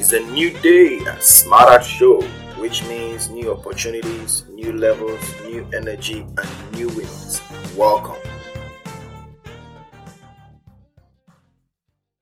It's a new day at Smart Art Show, which means new opportunities, new levels, new energy, and new wins. Welcome.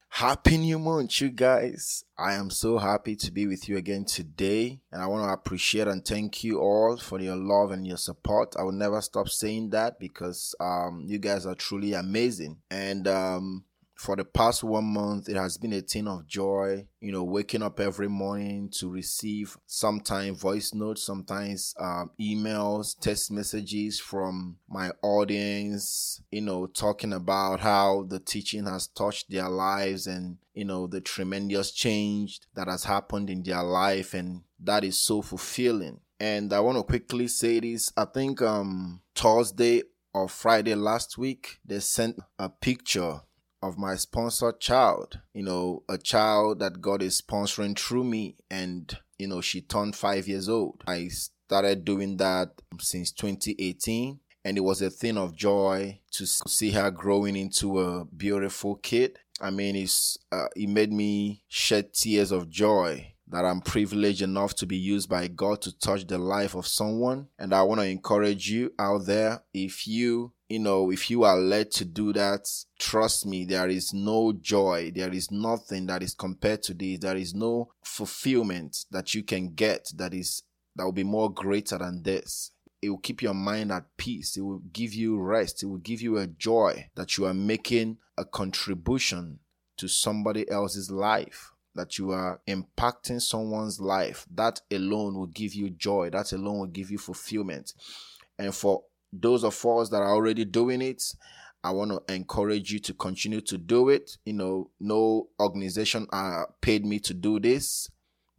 Happy New Month, you guys. I am so happy to be with you again today. And I want to appreciate and thank you all for your love and your support. I will never stop saying that because um, you guys are truly amazing. And um, for the past one month, it has been a thing of joy, you know, waking up every morning to receive sometimes voice notes, sometimes um, emails, text messages from my audience, you know, talking about how the teaching has touched their lives and, you know, the tremendous change that has happened in their life. And that is so fulfilling. And I want to quickly say this. I think um Thursday or Friday last week, they sent a picture of my sponsored child, you know, a child that God is sponsoring through me. And, you know, she turned five years old. I started doing that since 2018. And it was a thing of joy to see her growing into a beautiful kid. I mean, it's, uh, it made me shed tears of joy that I'm privileged enough to be used by God to touch the life of someone. And I want to encourage you out there if you you know, if you are led to do that, trust me, there is no joy. There is nothing that is compared to this. There is no fulfillment that you can get that is, that will be more greater than this. It will keep your mind at peace. It will give you rest. It will give you a joy that you are making a contribution to somebody else's life that you are impacting someone's life, that alone will give you joy. That alone will give you fulfillment. And for those of us that are already doing it, I want to encourage you to continue to do it. You know, no organization uh, paid me to do this.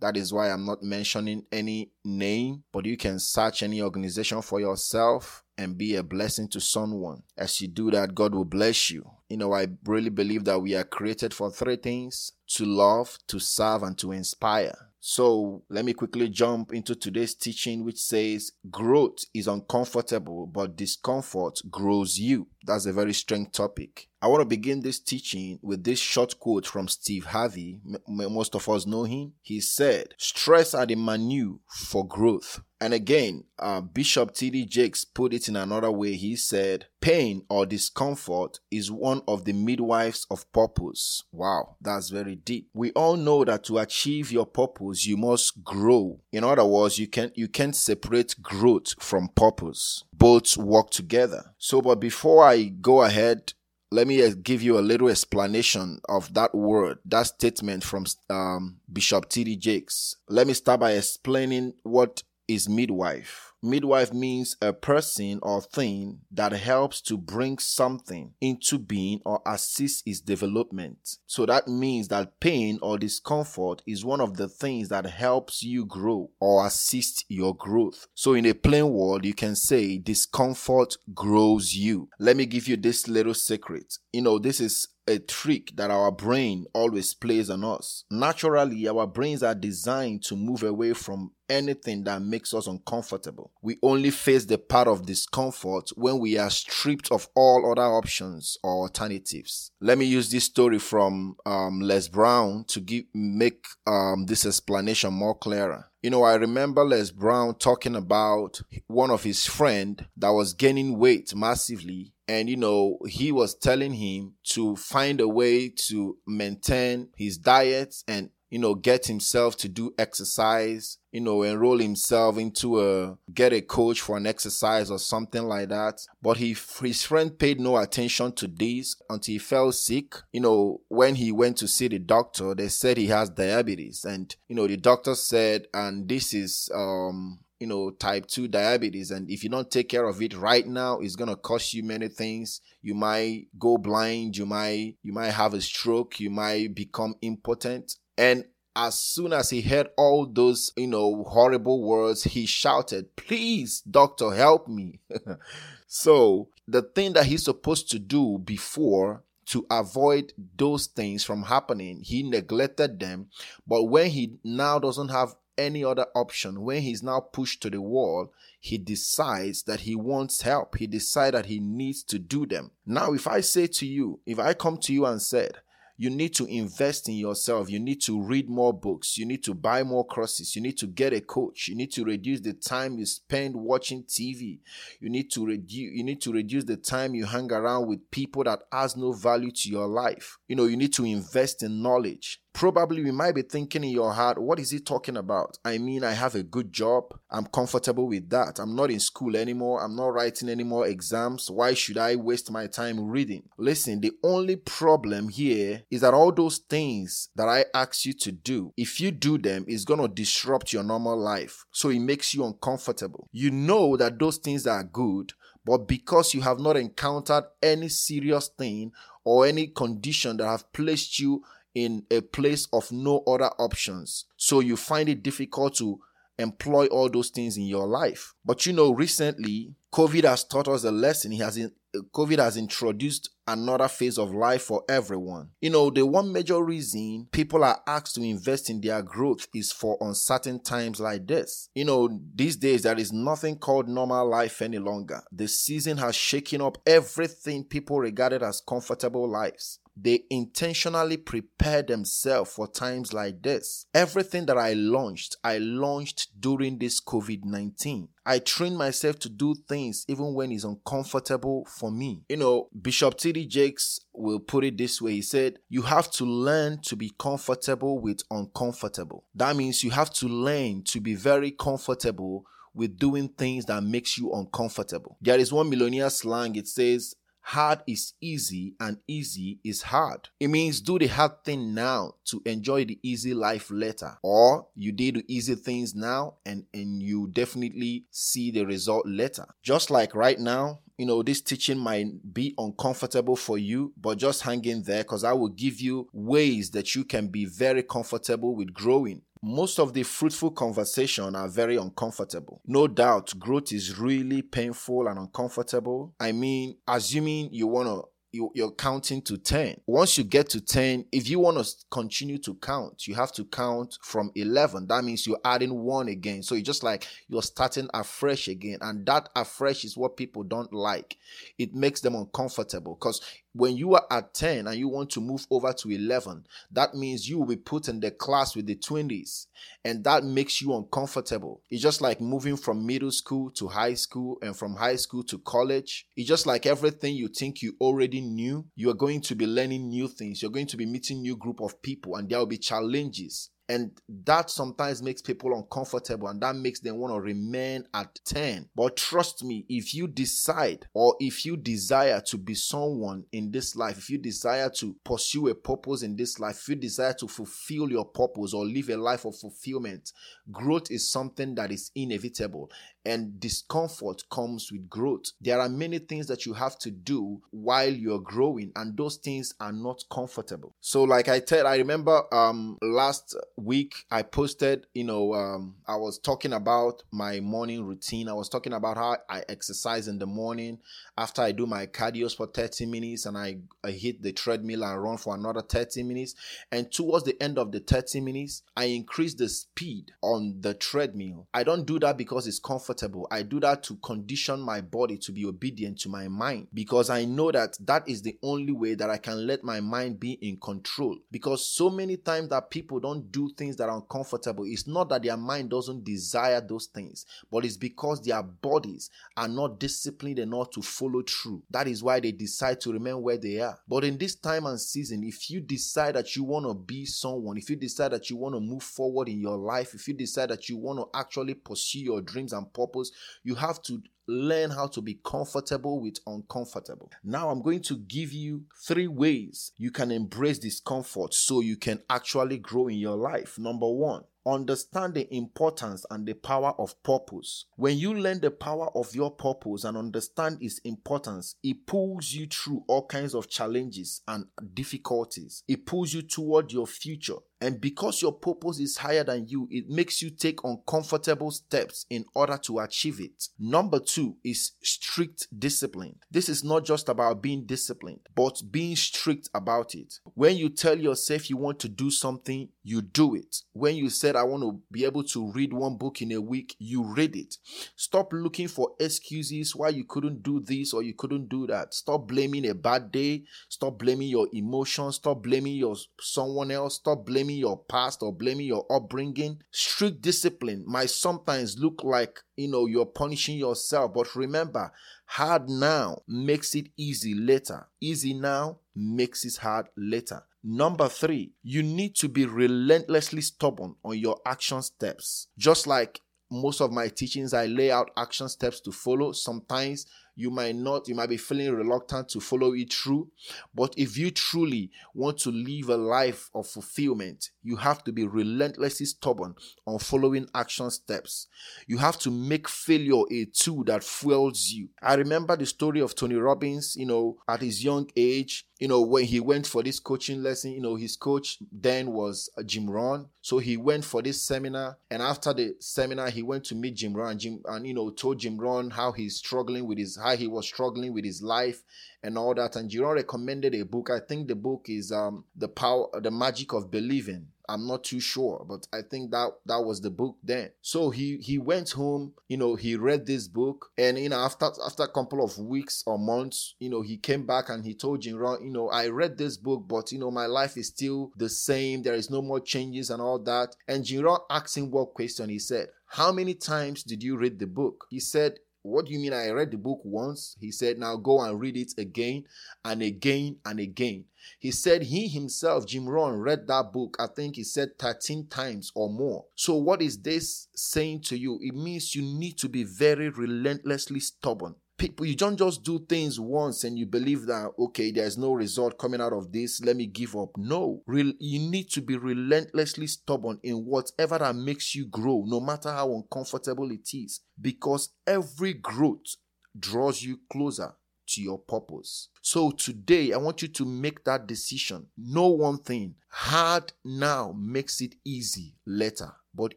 That is why I'm not mentioning any name, but you can search any organization for yourself and be a blessing to someone. As you do that, God will bless you. You know, I really believe that we are created for three things to love, to serve, and to inspire. So let me quickly jump into today's teaching, which says growth is uncomfortable, but discomfort grows you. That's a very strange topic. I want to begin this teaching with this short quote from Steve Harvey. M- most of us know him. He said, Stress are the menu for growth. And again, uh, Bishop T.D. Jakes put it in another way. He said, Pain or discomfort is one of the midwives of purpose. Wow, that's very deep. We all know that to achieve your purpose, you must grow. In other words, you can you can't separate growth from purpose. Both work together. So, but before I go ahead let me give you a little explanation of that word, that statement from um, Bishop T.D. Jakes. Let me start by explaining what is midwife. Midwife means a person or thing that helps to bring something into being or assist its development. So that means that pain or discomfort is one of the things that helps you grow or assist your growth. So in a plain word, you can say discomfort grows you. Let me give you this little secret. You know, this is a trick that our brain always plays on us. Naturally, our brains are designed to move away from anything that makes us uncomfortable. We only face the part of discomfort when we are stripped of all other options or alternatives. Let me use this story from um, Les Brown to give make um, this explanation more clearer. You know, I remember Les Brown talking about one of his friend that was gaining weight massively and you know he was telling him to find a way to maintain his diet and you know get himself to do exercise you know enroll himself into a get a coach for an exercise or something like that. But he his friend paid no attention to this until he fell sick. You know when he went to see the doctor they said he has diabetes. And you know the doctor said and this is um you know, type 2 diabetes. And if you don't take care of it right now, it's going to cost you many things. You might go blind. You might, you might have a stroke. You might become impotent. And as soon as he heard all those, you know, horrible words, he shouted, please, doctor, help me. so the thing that he's supposed to do before to avoid those things from happening. He neglected them. But when he now doesn't have any other option. When he's now pushed to the wall, he decides that he wants help. He decides that he needs to do them. Now, if I say to you, if I come to you and said, You need to invest in yourself. You need to read more books. You need to buy more courses. You need to get a coach. You need to reduce the time you spend watching TV. You need to reduce you need to reduce the time you hang around with people that has no value to your life. You know, you need to invest in knowledge. Probably we might be thinking in your heart, what is he talking about? I mean, I have a good job. I'm comfortable with that. I'm not in school anymore. I'm not writing any more exams. Why should I waste my time reading? Listen, the only problem here is that all those things that I ask you to do, if you do them, it's going to disrupt your normal life. So it makes you uncomfortable. You know that those things are good, but because you have not encountered any serious thing or any condition that have placed you in a place of no other options. So you find it difficult to employ all those things in your life. But you know, recently, COVID has taught us a lesson. He has in, COVID has introduced another phase of life for everyone. You know, the one major reason people are asked to invest in their growth is for uncertain times like this. You know, these days there is nothing called normal life any longer. The season has shaken up everything people regarded as comfortable lives they intentionally prepare themselves for times like this. Everything that I launched, I launched during this COVID 19. I train myself to do things even when it's uncomfortable for me. You know, Bishop T.D. Jakes will put it this way He said, You have to learn to be comfortable with uncomfortable. That means you have to learn to be very comfortable with doing things that makes you uncomfortable. There is one millionaire slang, it says, Hard is easy and easy is hard. It means do the hard thing now to enjoy the easy life later. Or you did the easy things now and, and you definitely see the result later. Just like right now, you know, this teaching might be uncomfortable for you, but just hang in there because I will give you ways that you can be very comfortable with growing. Most of the fruitful conversation are very uncomfortable. No doubt, growth is really painful and uncomfortable. I mean, assuming you want to you, you're counting to 10. Once you get to 10, if you want to continue to count, you have to count from 11. That means you're adding one again. So it's just like you're starting afresh again. And that afresh is what people don't like. It makes them uncomfortable because when you are at 10 and you want to move over to 11, that means you will be put in the class with the 20s. And that makes you uncomfortable. It's just like moving from middle school to high school and from high school to college. It's just like everything you think you already knew, you are going to be learning new things. You're going to be meeting new group of people and there will be challenges and that sometimes makes people uncomfortable and that makes them want to remain at 10. But trust me, if you decide or if you desire to be someone in this life, if you desire to pursue a purpose in this life, if you desire to fulfill your purpose or live a life of fulfillment, growth is something that is inevitable and discomfort comes with growth. There are many things that you have to do while you're growing, and those things are not comfortable. So, like I said, I remember um last week I posted, you know, um, I was talking about my morning routine. I was talking about how I exercise in the morning after I do my cardio for 30 minutes and I, I hit the treadmill and run for another 30 minutes. And towards the end of the 30 minutes, I increase the speed on the treadmill. I don't do that because it's comfortable. I do that to condition my body to be obedient to my mind because I know that that is the only way that I can let my mind be in control. Because so many times that people don't do things that are uncomfortable, it's not that their mind doesn't desire those things, but it's because their bodies are not disciplined enough to follow through. That is why they decide to remain where they are. But in this time and season, if you decide that you want to be someone, if you decide that you want to move forward in your life, if you decide that you want to actually pursue your dreams and purpose, you have to learn how to be comfortable with uncomfortable. Now, I'm going to give you three ways you can embrace discomfort so you can actually grow in your life. Number one, understand the importance and the power of purpose. When you learn the power of your purpose and understand its importance, it pulls you through all kinds of challenges and difficulties. It pulls you toward your future. And because your purpose is higher than you, it makes you take uncomfortable steps in order to achieve it. Number two is strict discipline. This is not just about being disciplined, but being strict about it. When you tell yourself you want to do something, you do it. When you said, I want to be able to read one book in a week, you read it. Stop looking for excuses why you couldn't do this or you couldn't do that. Stop blaming a bad day. Stop blaming your emotions. Stop blaming your someone else. Stop blaming your past or blaming your upbringing. Strict discipline might sometimes look like, you know, you're punishing yourself. But remember, hard now makes it easy later. Easy now makes it hard later. Number three, you need to be relentlessly stubborn on your action steps. Just like most of my teachings, I lay out action steps to follow. Sometimes you might not, you might be feeling reluctant to follow it through. But if you truly want to live a life of fulfillment, you have to be relentlessly stubborn on following action steps. You have to make failure a tool that fuels you. I remember the story of Tony Robbins, you know, at his young age, you know, when he went for this coaching lesson, you know, his coach then was Jim Rohn. So he went for this seminar, and after the seminar, he went to meet Jim Rohn, Jim, and you know, told Jim Rohn how he's struggling with his how he was struggling with his life and all that. And Rohn recommended a book. I think the book is um the power, the magic of believing. I'm not too sure, but I think that that was the book then. So he he went home, you know, he read this book, and you know, after after a couple of weeks or months, you know, he came back and he told Jim Rohn, you know, I read this book, but you know, my life is still the same. There is no more changes and all that. And Jim Rohn asked him what question. He said, "How many times did you read the book?" He said, what do you mean I read the book once? He said, Now go and read it again and again and again. He said he himself, Jim Rohn, read that book, I think he said 13 times or more. So, what is this saying to you? It means you need to be very relentlessly stubborn people you don't just do things once and you believe that okay there's no result coming out of this let me give up no Real, you need to be relentlessly stubborn in whatever that makes you grow no matter how uncomfortable it is because every growth draws you closer to your purpose. So today, I want you to make that decision. Know one thing hard now makes it easy later. But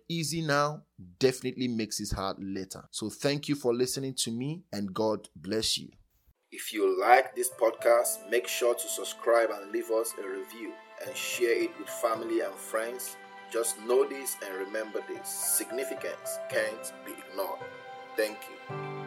easy now definitely makes it hard later. So thank you for listening to me and God bless you. If you like this podcast, make sure to subscribe and leave us a review and share it with family and friends. Just know this and remember this significance can't be ignored. Thank you.